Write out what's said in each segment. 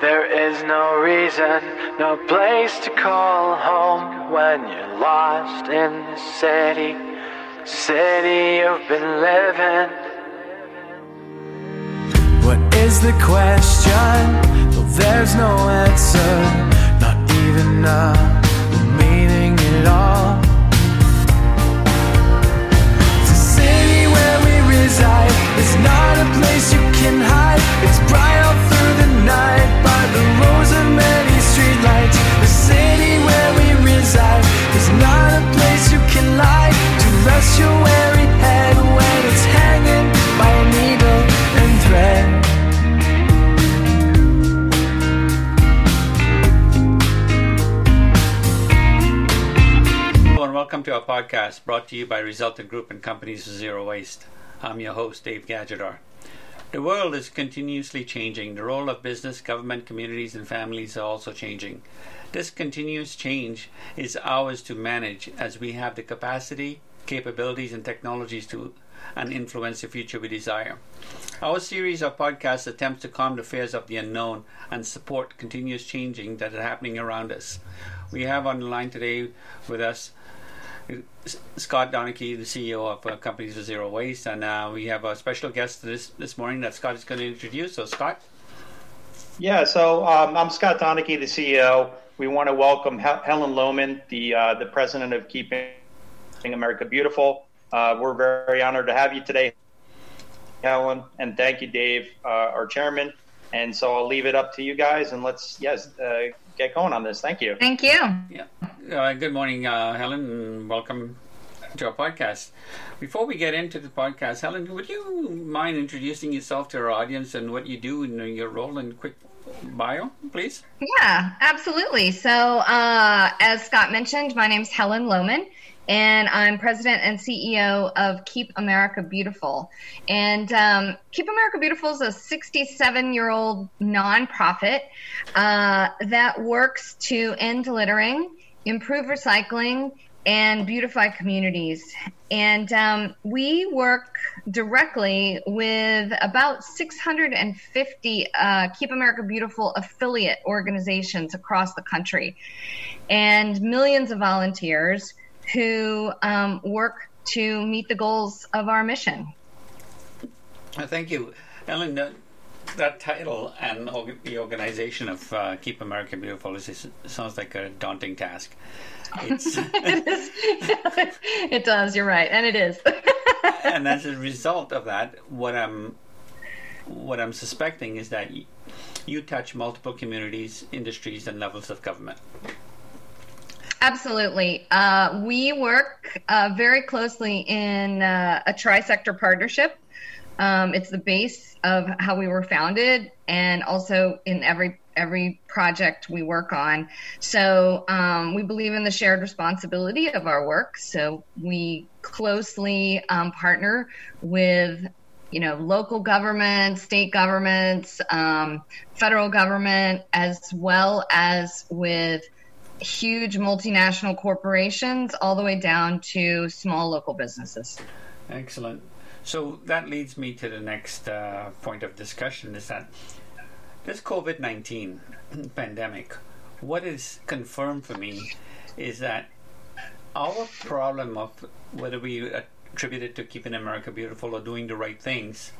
There is no reason, no place to call home when you're lost in the city, city you've been living. What is the question? Well, there's no answer, not even a meaning at all. The city where we reside is not a place you can hide. It's bright we reside is not a place you can lie to rest your weary head when it's hanging by a needle and thread. Hello and welcome to our podcast brought to you by Resultant Group and Companies Zero Waste. I'm your host, Dave Gadgetar. The world is continuously changing. The role of business, government, communities, and families are also changing. This continuous change is ours to manage as we have the capacity, capabilities, and technologies to and influence the future we desire. Our series of podcasts attempts to calm the fears of the unknown and support continuous changing that is happening around us. We have on the line today with us Scott Donachie, the CEO of uh, Companies for Zero Waste, and uh, we have a special guest this this morning that Scott is going to introduce. So, Scott. Yeah, so um, I'm Scott Donachie, the CEO. We want to welcome Hel- Helen Lowman, the uh, the president of Keeping America Beautiful. Uh, we're very honored to have you today, Helen, and thank you, Dave, uh, our chairman. And so I'll leave it up to you guys, and let's yes uh, get going on this. Thank you. Thank you. Yeah. Uh, good morning, uh, Helen, and welcome to our podcast. Before we get into the podcast, Helen, would you mind introducing yourself to our audience and what you do and your role in quick bio, please? Yeah, absolutely. So, uh, as Scott mentioned, my name's Helen Lowman, and I'm president and CEO of Keep America Beautiful. And um, Keep America Beautiful is a 67 year old nonprofit uh, that works to end littering, improve recycling, and beautify communities. And um, we work directly with about 650 uh, Keep America Beautiful affiliate organizations across the country and millions of volunteers who um, work to meet the goals of our mission. Uh, thank you, Ellen. That title and org- the organization of uh, Keep America Beautiful is, is, sounds like a daunting task. It's it, is. it does. You're right, and it is. and as a result of that, what I'm what I'm suspecting is that y- you touch multiple communities, industries, and levels of government. Absolutely. Uh, we work uh, very closely in uh, a tri sector partnership. Um, it's the base of how we were founded, and also in every every project we work on. So um, we believe in the shared responsibility of our work. So we closely um, partner with you know local government, state governments, um, federal government, as well as with huge multinational corporations all the way down to small local businesses. Excellent. So that leads me to the next uh, point of discussion is that this COVID 19 pandemic, what is confirmed for me is that our problem of whether we attribute it to keeping America beautiful or doing the right things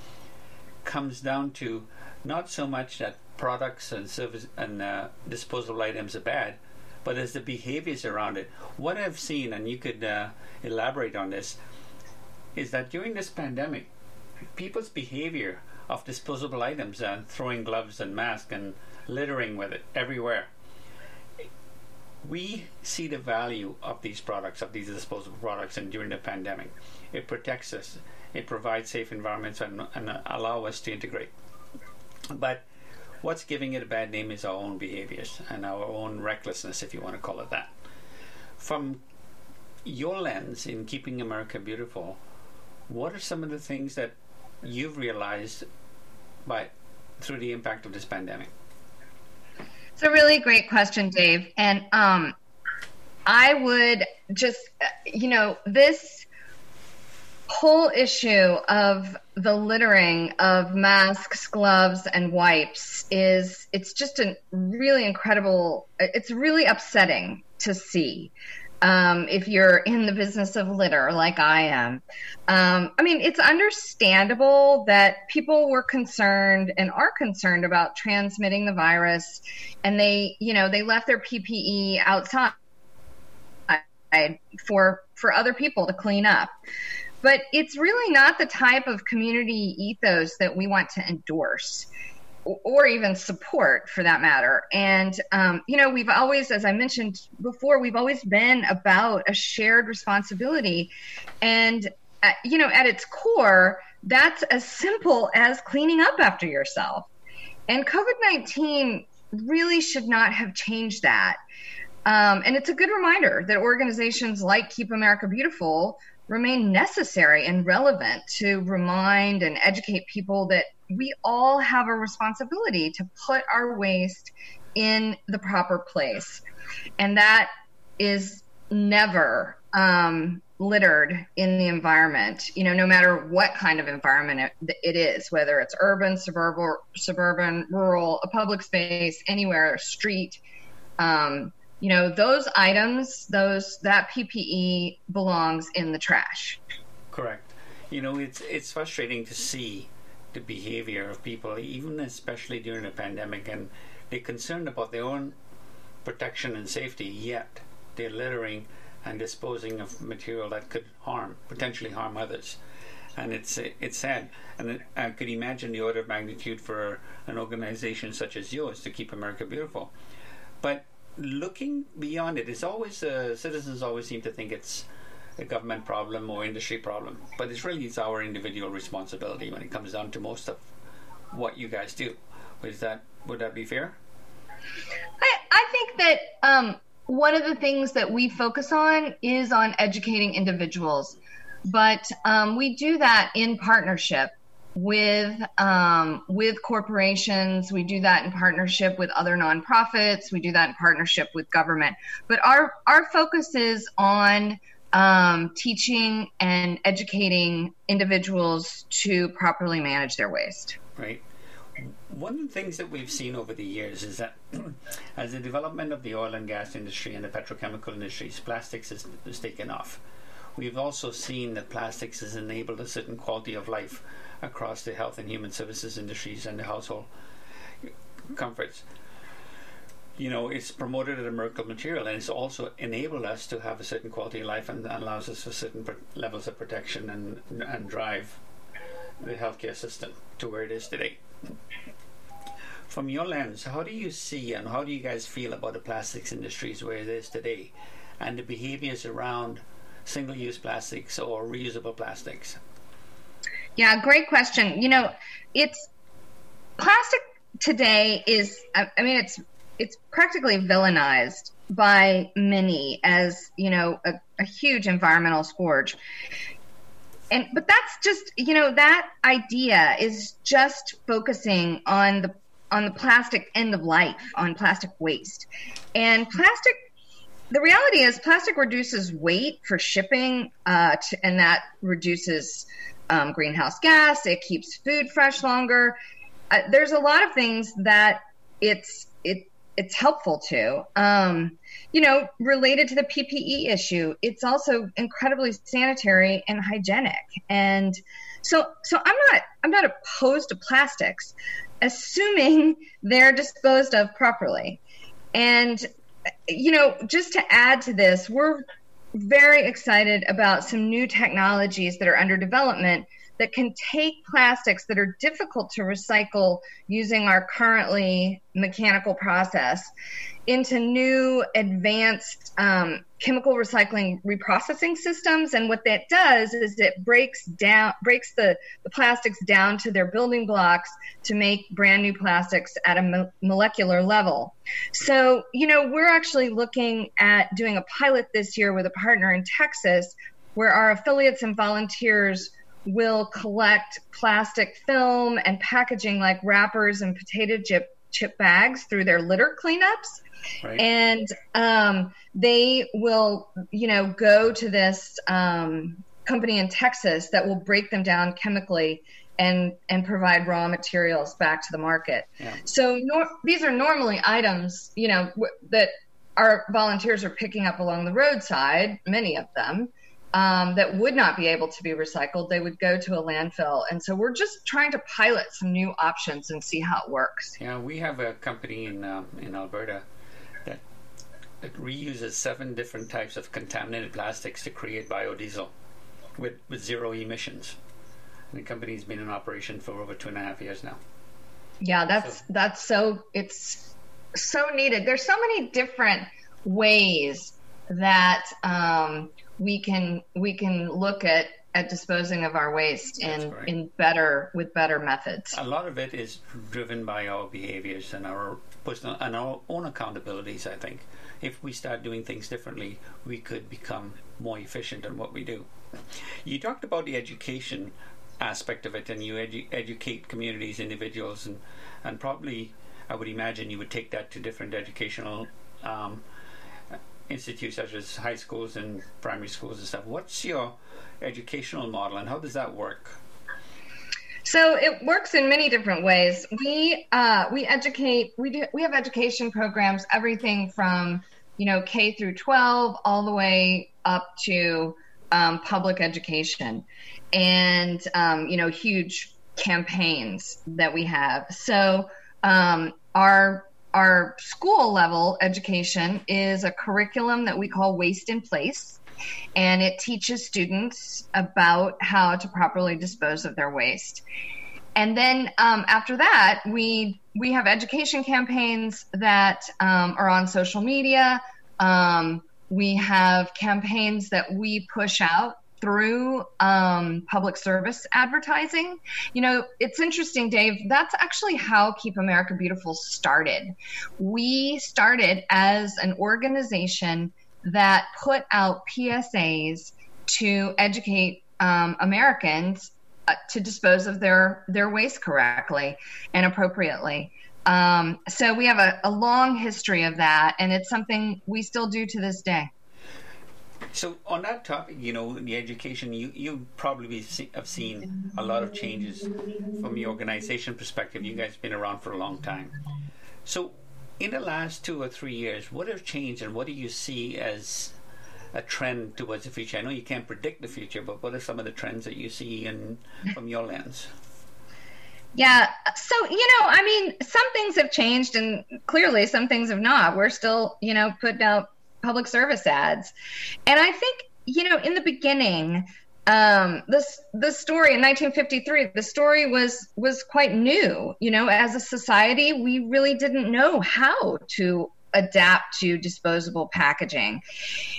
comes down to not so much that products and service and uh, disposable items are bad, but as the behaviors around it. What I've seen, and you could uh, elaborate on this, is that during this pandemic, people's behavior of disposable items and throwing gloves and masks and littering with it everywhere. We see the value of these products, of these disposable products, and during the pandemic, it protects us. It provides safe environments and, and allow us to integrate. But what's giving it a bad name is our own behaviors and our own recklessness, if you want to call it that. From your lens in keeping America beautiful, what are some of the things that you've realized by through the impact of this pandemic? It's a really great question, Dave. And um, I would just, you know, this whole issue of the littering of masks, gloves, and wipes is it's just a really incredible. It's really upsetting to see. Um, if you're in the business of litter like I am. Um, I mean, it's understandable that people were concerned and are concerned about transmitting the virus, and they, you know, they left their PPE outside for for other people to clean up. But it's really not the type of community ethos that we want to endorse or even support for that matter. And, um, you know, we've always, as I mentioned before, we've always been about a shared responsibility. And, uh, you know, at its core, that's as simple as cleaning up after yourself. And COVID 19 really should not have changed that. Um, and it's a good reminder that organizations like Keep America Beautiful remain necessary and relevant to remind and educate people that we all have a responsibility to put our waste in the proper place. And that is never um, littered in the environment, you know, no matter what kind of environment it, it is, whether it's urban, suburban, suburban, rural, a public space, anywhere, street. Um, you know those items those that ppe belongs in the trash. Correct. You know it's it's frustrating to see the behavior of people even especially during a pandemic and they're concerned about their own protection and safety yet they're littering and disposing of material that could harm potentially harm others. And it's it's sad. And I could imagine the order of magnitude for an organization such as yours to keep America beautiful. But looking beyond it, it's always uh, citizens always seem to think it's a government problem or industry problem, but it's really it's our individual responsibility when it comes down to most of what you guys do. Is that would that be fair? I, I think that um, one of the things that we focus on is on educating individuals, but um, we do that in partnership with um, with corporations. We do that in partnership with other nonprofits. We do that in partnership with government. But our our focus is on um, teaching and educating individuals to properly manage their waste. Right. One of the things that we've seen over the years is that as the development of the oil and gas industry and the petrochemical industries, plastics has, has taken off. We've also seen that plastics has enabled a certain quality of life across the health and human services industries and the household comforts. You know, it's promoted as a miracle material and it's also enabled us to have a certain quality of life and allows us for certain levels of protection and, and drive the healthcare system to where it is today. From your lens, how do you see and how do you guys feel about the plastics industries where it is today and the behaviors around single use plastics or reusable plastics? Yeah, great question. You know, it's plastic today is I, mean it's it's practically villainized by many as, you know, a, a huge environmental scourge. And but that's just, you know, that idea is just focusing on the on the plastic end of life, on plastic waste. And plastic the reality is plastic reduces weight for shipping uh, and that reduces um, greenhouse gas. It keeps food fresh longer. Uh, there's a lot of things that it's it it's helpful to. Um, you know, related to the PPE issue, it's also incredibly sanitary and hygienic. And so, so I'm not I'm not opposed to plastics, assuming they're disposed of properly. And you know, just to add to this, we're very excited about some new technologies that are under development that can take plastics that are difficult to recycle using our currently mechanical process into new advanced um, chemical recycling reprocessing systems. And what that does is it breaks down breaks the, the plastics down to their building blocks to make brand new plastics at a mo- molecular level. So you know we're actually looking at doing a pilot this year with a partner in texas where our affiliates and volunteers will collect plastic film and packaging like wrappers and potato chip chip bags through their litter cleanups Right. And um, they will, you know, go to this um, company in Texas that will break them down chemically and and provide raw materials back to the market. Yeah. So nor- these are normally items, you know, w- that our volunteers are picking up along the roadside, many of them. Um, that would not be able to be recycled, they would go to a landfill. And so we're just trying to pilot some new options and see how it works. Yeah, we have a company in um, in Alberta that that reuses seven different types of contaminated plastics to create biodiesel with with zero emissions. And the company's been in operation for over two and a half years now. Yeah, that's that's so it's so needed. There's so many different ways that um, we can we can look at at disposing of our waste in right. in better with better methods. A lot of it is driven by our behaviors and our personal and our own accountabilities. I think if we start doing things differently, we could become more efficient in what we do. You talked about the education aspect of it, and you edu- educate communities, individuals, and and probably I would imagine you would take that to different educational. Um, institutes such as high schools and primary schools and stuff. What's your educational model and how does that work? So it works in many different ways. We uh, we educate we do we have education programs everything from you know K through 12 all the way up to um, public education, and um, you know huge campaigns that we have. So um, our our school level education is a curriculum that we call Waste in Place and it teaches students about how to properly dispose of their waste. And then um, after that, we we have education campaigns that um, are on social media. Um, we have campaigns that we push out through um, public service advertising. You know, it's interesting, Dave. That's actually how Keep America Beautiful started. We started as an organization that put out PSAs to educate um, Americans uh, to dispose of their their waste correctly and appropriately. Um, so we have a, a long history of that, and it's something we still do to this day. So on that topic, you know, in the education, you you probably have seen a lot of changes from the organization perspective. You guys have been around for a long time. So in the last two or three years, what have changed, and what do you see as a trend towards the future? I know you can't predict the future, but what are some of the trends that you see in from your lens? Yeah. So, you know, I mean, some things have changed and clearly some things have not. We're still, you know, putting out public service ads. And I think, you know, in the beginning, um, this the story in 1953, the story was was quite new. You know, as a society, we really didn't know how to adapt to disposable packaging,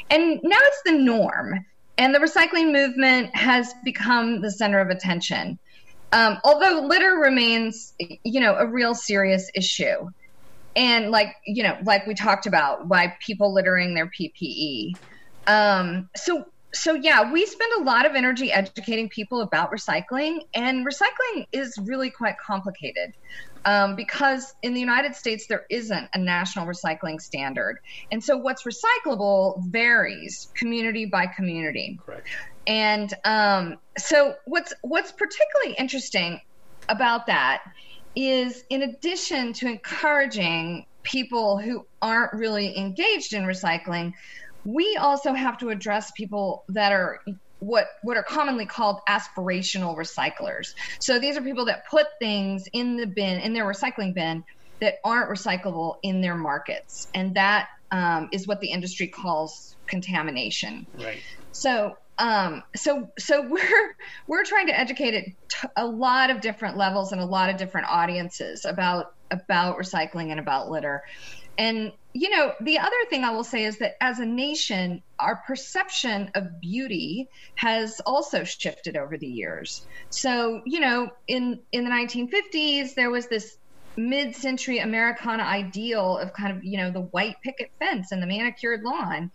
and now it's the norm. And the recycling movement has become the center of attention. Um, although litter remains, you know, a real serious issue, and like you know, like we talked about, why people littering their PPE. Um, so so yeah, we spend a lot of energy educating people about recycling, and recycling is really quite complicated um, because in the United States there isn't a national recycling standard, and so what's recyclable varies community by community. Correct. And um, so what's what's particularly interesting about that is in addition to encouraging people who aren't really engaged in recycling, we also have to address people that are what what are commonly called aspirational recyclers. So these are people that put things in the bin in their recycling bin that aren't recyclable in their markets, and that um, is what the industry calls contamination. Right. So um, so so we're we're trying to educate at t- a lot of different levels and a lot of different audiences about about recycling and about litter. And you know, the other thing I will say is that as a nation, our perception of beauty has also shifted over the years. So, you know, in in the 1950s, there was this mid-century Americana ideal of kind of, you know, the white picket fence and the manicured lawn.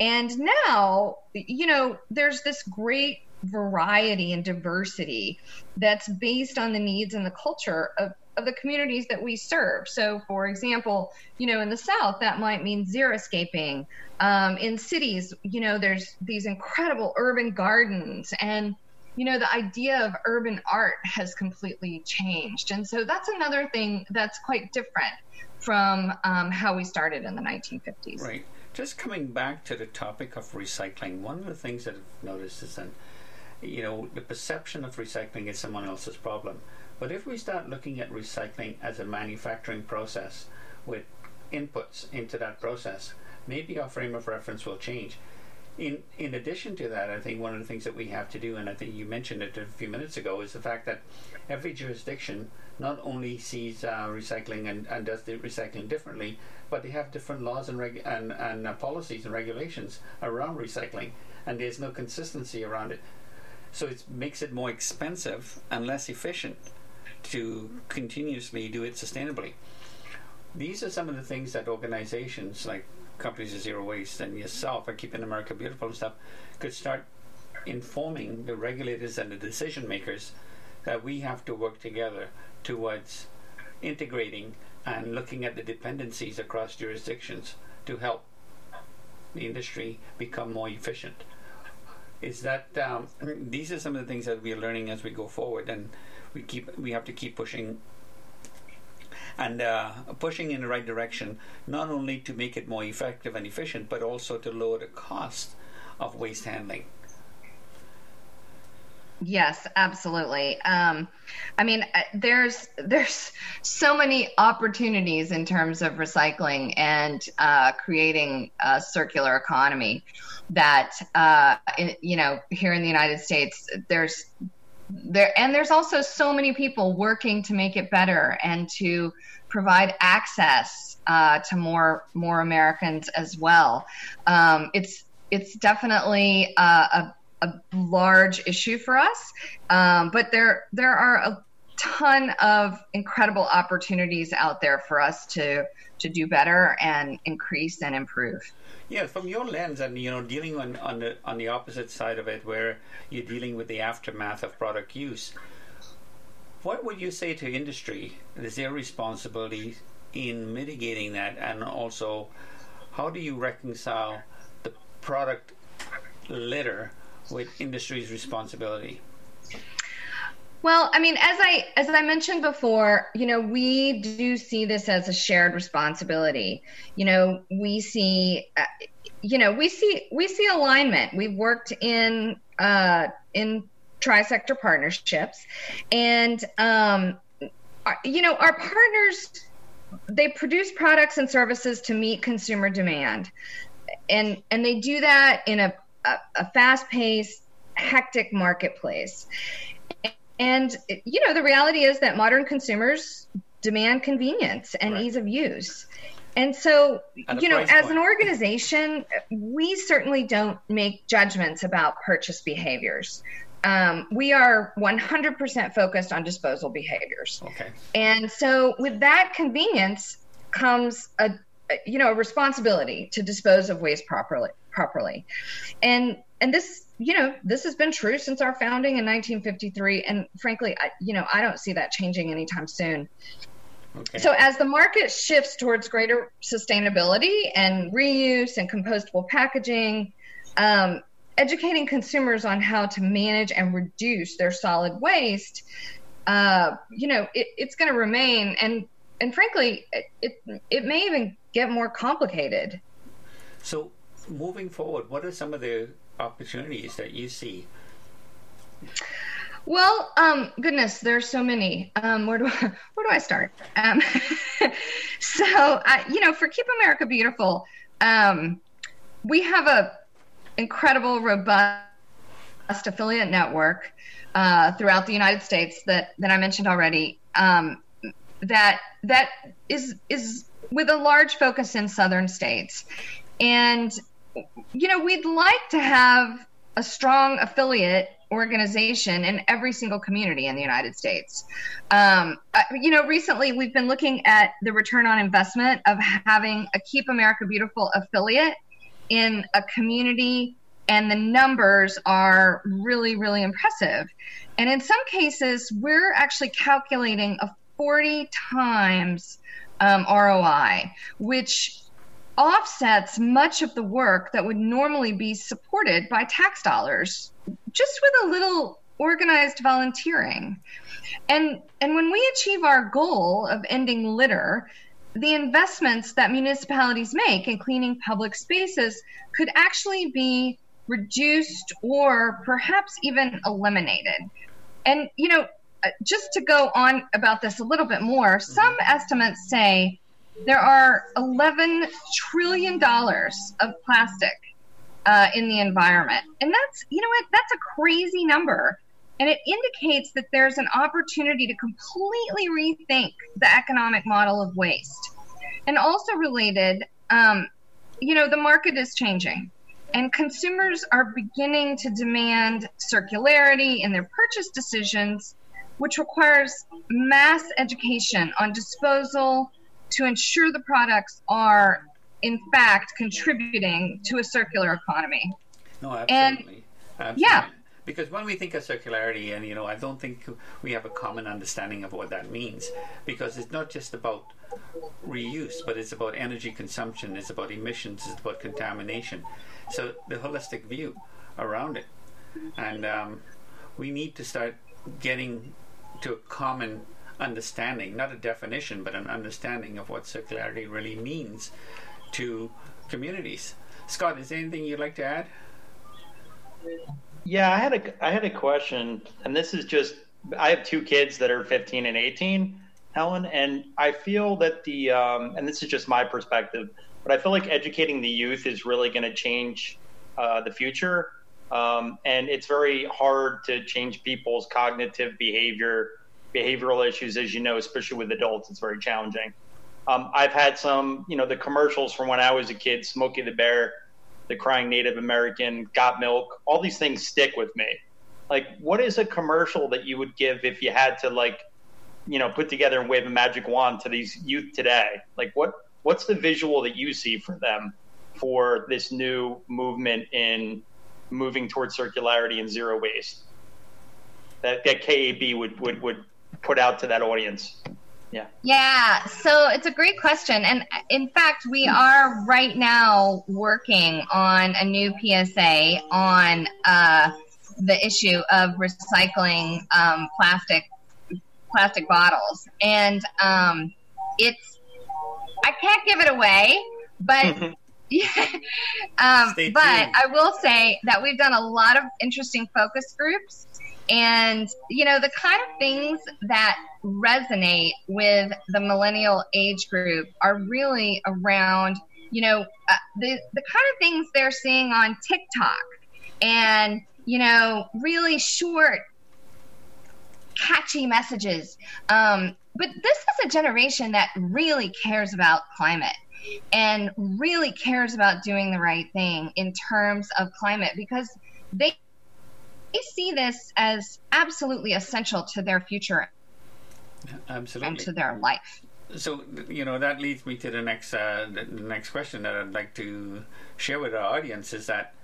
And now, you know, there's this great variety and diversity that's based on the needs and the culture of, of the communities that we serve. So, for example, you know, in the South, that might mean xeriscaping. Um, in cities, you know, there's these incredible urban gardens and you know, the idea of urban art has completely changed. And so that's another thing that's quite different from um, how we started in the 1950s. Right. Just coming back to the topic of recycling, one of the things that I've noticed is that, you know, the perception of recycling is someone else's problem. But if we start looking at recycling as a manufacturing process with inputs into that process, maybe our frame of reference will change. In in addition to that, I think one of the things that we have to do, and I think you mentioned it a few minutes ago, is the fact that every jurisdiction not only sees uh, recycling and, and does the recycling differently, but they have different laws and and, and uh, policies and regulations around recycling, and there's no consistency around it. So it makes it more expensive and less efficient to continuously do it sustainably. These are some of the things that organizations like Companies of Zero Waste and yourself are keeping America beautiful and stuff could start informing the regulators and the decision makers that we have to work together towards integrating and looking at the dependencies across jurisdictions to help the industry become more efficient. Is that um, these are some of the things that we are learning as we go forward, and we keep we have to keep pushing and uh, pushing in the right direction, not only to make it more effective and efficient, but also to lower the cost of waste handling. Yes, absolutely. Um, I mean, uh, there's there's so many opportunities in terms of recycling and uh, creating a circular economy that uh, you know here in the United States there's there and there's also so many people working to make it better and to provide access uh, to more more Americans as well. Um, it's it's definitely uh, a a large issue for us. Um, but there there are a ton of incredible opportunities out there for us to to do better and increase and improve. Yeah, from your lens, and you know, dealing on, on the on the opposite side of it, where you're dealing with the aftermath of product use, what would you say to industry? Is their responsibility in mitigating that, and also, how do you reconcile the product litter with industry's responsibility? Well, I mean, as I as I mentioned before, you know, we do see this as a shared responsibility. You know, we see, uh, you know, we see we see alignment. We've worked in uh, in tri-sector partnerships, and um, our, you know, our partners they produce products and services to meet consumer demand, and and they do that in a a, a fast-paced, hectic marketplace. And you know, the reality is that modern consumers demand convenience and right. ease of use. And so, you know, as point. an organization, we certainly don't make judgments about purchase behaviors. Um, we are 100% focused on disposal behaviors. Okay. And so, with that convenience comes a, you know, a responsibility to dispose of waste properly properly. And and this you know this has been true since our founding in 1953 and frankly I, you know i don't see that changing anytime soon. Okay. so as the market shifts towards greater sustainability and reuse and compostable packaging um, educating consumers on how to manage and reduce their solid waste uh, you know it, it's going to remain. And and frankly it, it it may even get more complicated. So moving forward, what are some of the opportunities that you see? Well, um, goodness, there's so many. Um, where do I, where do I start? Um, so, you know, for Keep America Beautiful, um, we have a incredible, robust affiliate network uh, throughout the United States that that I mentioned already. Um, that that is is with a large focus in southern states, and you know, we'd like to have a strong affiliate organization in every single community in the United States. Um, uh, you know, recently we've been looking at the return on investment of having a Keep America Beautiful affiliate in a community, and the numbers are really, really impressive. And in some cases, we're actually calculating a 40 times um, ROI, which offsets much of the work that would normally be supported by tax dollars just with a little organized volunteering. And and when we achieve our goal of ending litter, the investments that municipalities make in cleaning public spaces could actually be reduced or perhaps even eliminated. And you know, uh, just to go on about this a little bit more, some estimates say there are 11 trillion dollars of plastic uh, in the environment, and that's you know what? That's a crazy number, and it indicates that there's an opportunity to completely rethink the economic model of waste, and also related, um, you know, the market is changing. And consumers are beginning to demand circularity in their purchase decisions, which requires mass education on disposal, to ensure the products are in fact contributing to a circular economy. No, absolutely. And, absolutely. Yeah. Because when we think of circularity, and you know, I don't think we have a common understanding of what that means. Because it's not just about reuse, but it's about energy consumption, it's about emissions, it's about contamination. So the holistic view around it, and um, we need to start getting to a common understanding, not a definition, but an understanding of what circularity really means to communities. Scott, is there anything you'd like to add? Yeah, I had a I had a question, and this is just I have two kids that are 15 and 18, Helen, and I feel that the um, and this is just my perspective, but I feel like educating the youth is really going to change uh, the future, um, and it's very hard to change people's cognitive behavior, behavioral issues, as you know, especially with adults. It's very challenging. Um, I've had some, you know, the commercials from when I was a kid, Smokey the Bear, the crying Native American, Got Milk, all these things stick with me. Like, what is a commercial that you would give if you had to, like, you know, put together and wave a magic wand to these youth today? Like, what what's the visual that you see for them for this new movement in moving towards circularity and zero waste that, that KAB would, would, would put out to that audience? Yeah. Yeah, so it's a great question. And in fact, we are right now working on a new PSA on uh, the issue of recycling um, plastic plastic bottles. And um, it's, I can't give it away, but. Yeah. um, but. I will say that we've done a lot of interesting focus groups and you know the kind of things that resonate with the millennial age group are really around you know uh, the the kind of things they're seeing on TikTok and you know really short catchy messages. Um, but this is a generation that really cares about climate and really cares about doing the right thing in terms of climate because they they see this as absolutely essential to their future and to their life. So you know that leads me to the next uh, the the next question that I'd like to share with our audience is that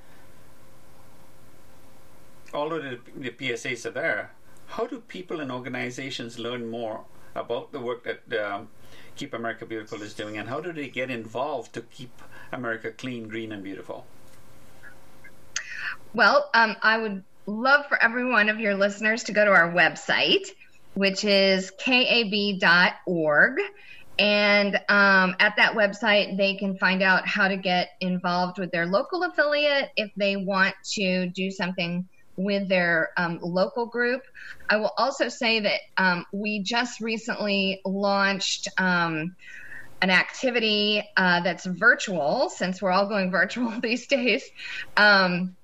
although the, the PSAs are there, how do people and organizations learn more about the work that um, Keep America Beautiful is doing, and how do they get involved to keep America clean, green, and beautiful? Well, um, I would love for every one of your listeners to go to our website, which is kab.org. And um, at that website, they can find out how to get involved with their local affiliate if they want to do something with their um, local group. I will also say that um, we just recently launched um, an activity uh, that's virtual, since we're all going virtual these days. Um,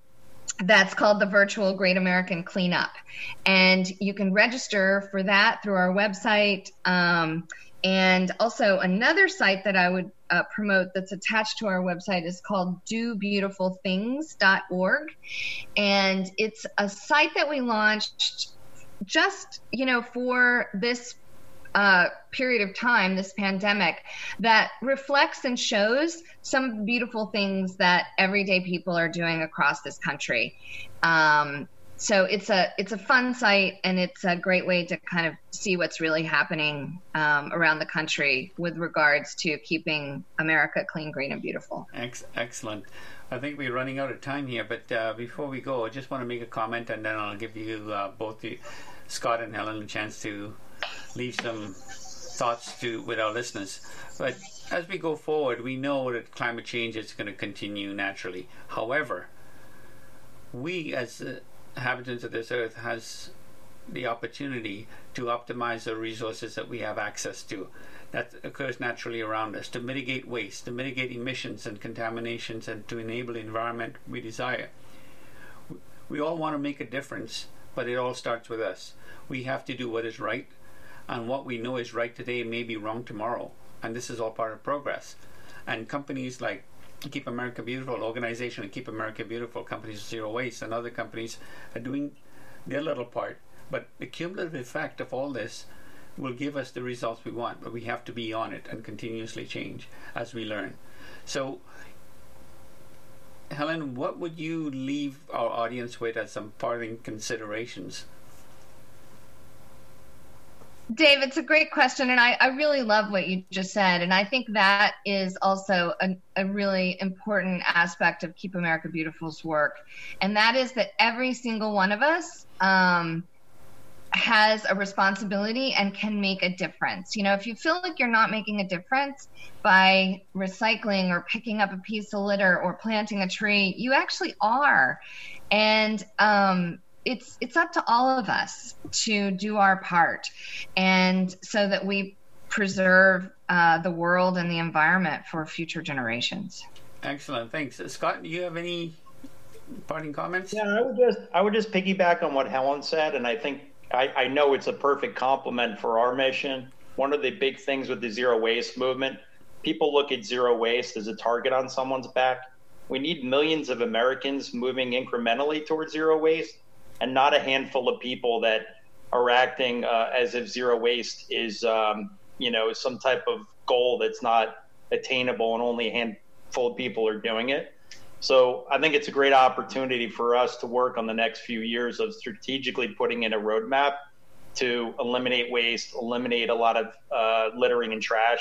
that's called the Virtual Great American Cleanup. And you can register for that through our website. Um, and also, another site that I would uh, promote that's attached to our website is called dobeautifulthings.org. And it's a site that we launched just, you know, for this uh, period of time, this pandemic, that reflects and shows some beautiful things that everyday people are doing across this country. Um, so it's a it's a fun site and it's a great way to kind of see what's really happening um, around the country with regards to keeping America clean, green, and beautiful. Ex- excellent. I think we're running out of time here, but uh, before we go, I just want to make a comment, and then I'll give you uh, both the, Scott and Helen a chance to leave some thoughts to with our listeners. But as we go forward, we know that climate change is going to continue naturally. However, we as uh, inhabitants of this earth has the opportunity to optimize the resources that we have access to that occurs naturally around us, to mitigate waste, to mitigate emissions and contaminations, and to enable the environment we desire. We all want to make a difference, but it all starts with us. We have to do what is right, and what we know is right today may be wrong tomorrow, and this is all part of progress. And companies like Keep America Beautiful organization and Keep America Beautiful companies Zero Waste and other companies are doing their little part. But the cumulative effect of all this will give us the results we want, but we have to be on it and continuously change as we learn. So, Helen, what would you leave our audience with as some parting considerations? Dave, it's a great question, and I, I, really love what you just said. And I think that is also a, a, really important aspect of Keep America Beautiful's work. And that is that every single one of us um, has a responsibility and can make a difference. You know, if you feel like you're not making a difference by recycling or picking up a piece of litter or planting a tree, you actually are. And, um, it's it's up to all of us to do our part, and so that we preserve uh, the world and the environment for future generations. Excellent, thanks, Scott. Do you have any parting comments? Yeah, I would just I would just piggyback on what Helen said, and I think I, I know it's a perfect complement for our mission. One of the big things with the zero waste movement, people look at zero waste as a target on someone's back. We need millions of Americans moving incrementally towards zero waste and not a handful of people that are acting uh, as if zero waste is, um, you know, some type of goal that's not attainable and only a handful of people are doing it. So I think it's a great opportunity for us to work on the next few years of strategically putting in a roadmap to eliminate waste, eliminate a lot of uh, littering and trash,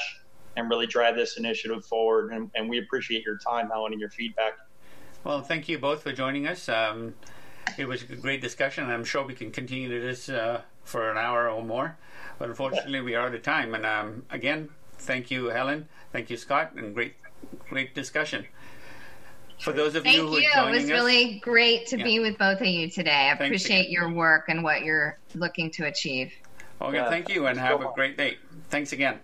and really drive this initiative forward. And, and, we appreciate your time, Helen, and your feedback. Well, thank you both for joining us. Um, it was a great discussion, and I'm sure we can continue this uh, for an hour or more. But unfortunately, we are out of time. And um, again, thank you, Helen. Thank you, Scott, and great, great discussion. For those of thank you who you. are joining It was us, really great to Yeah. be with both of you today. I Thanks appreciate again. your work and what you're looking to achieve. okay, Yeah, thank you, and thanks have a much. great day. Thanks again.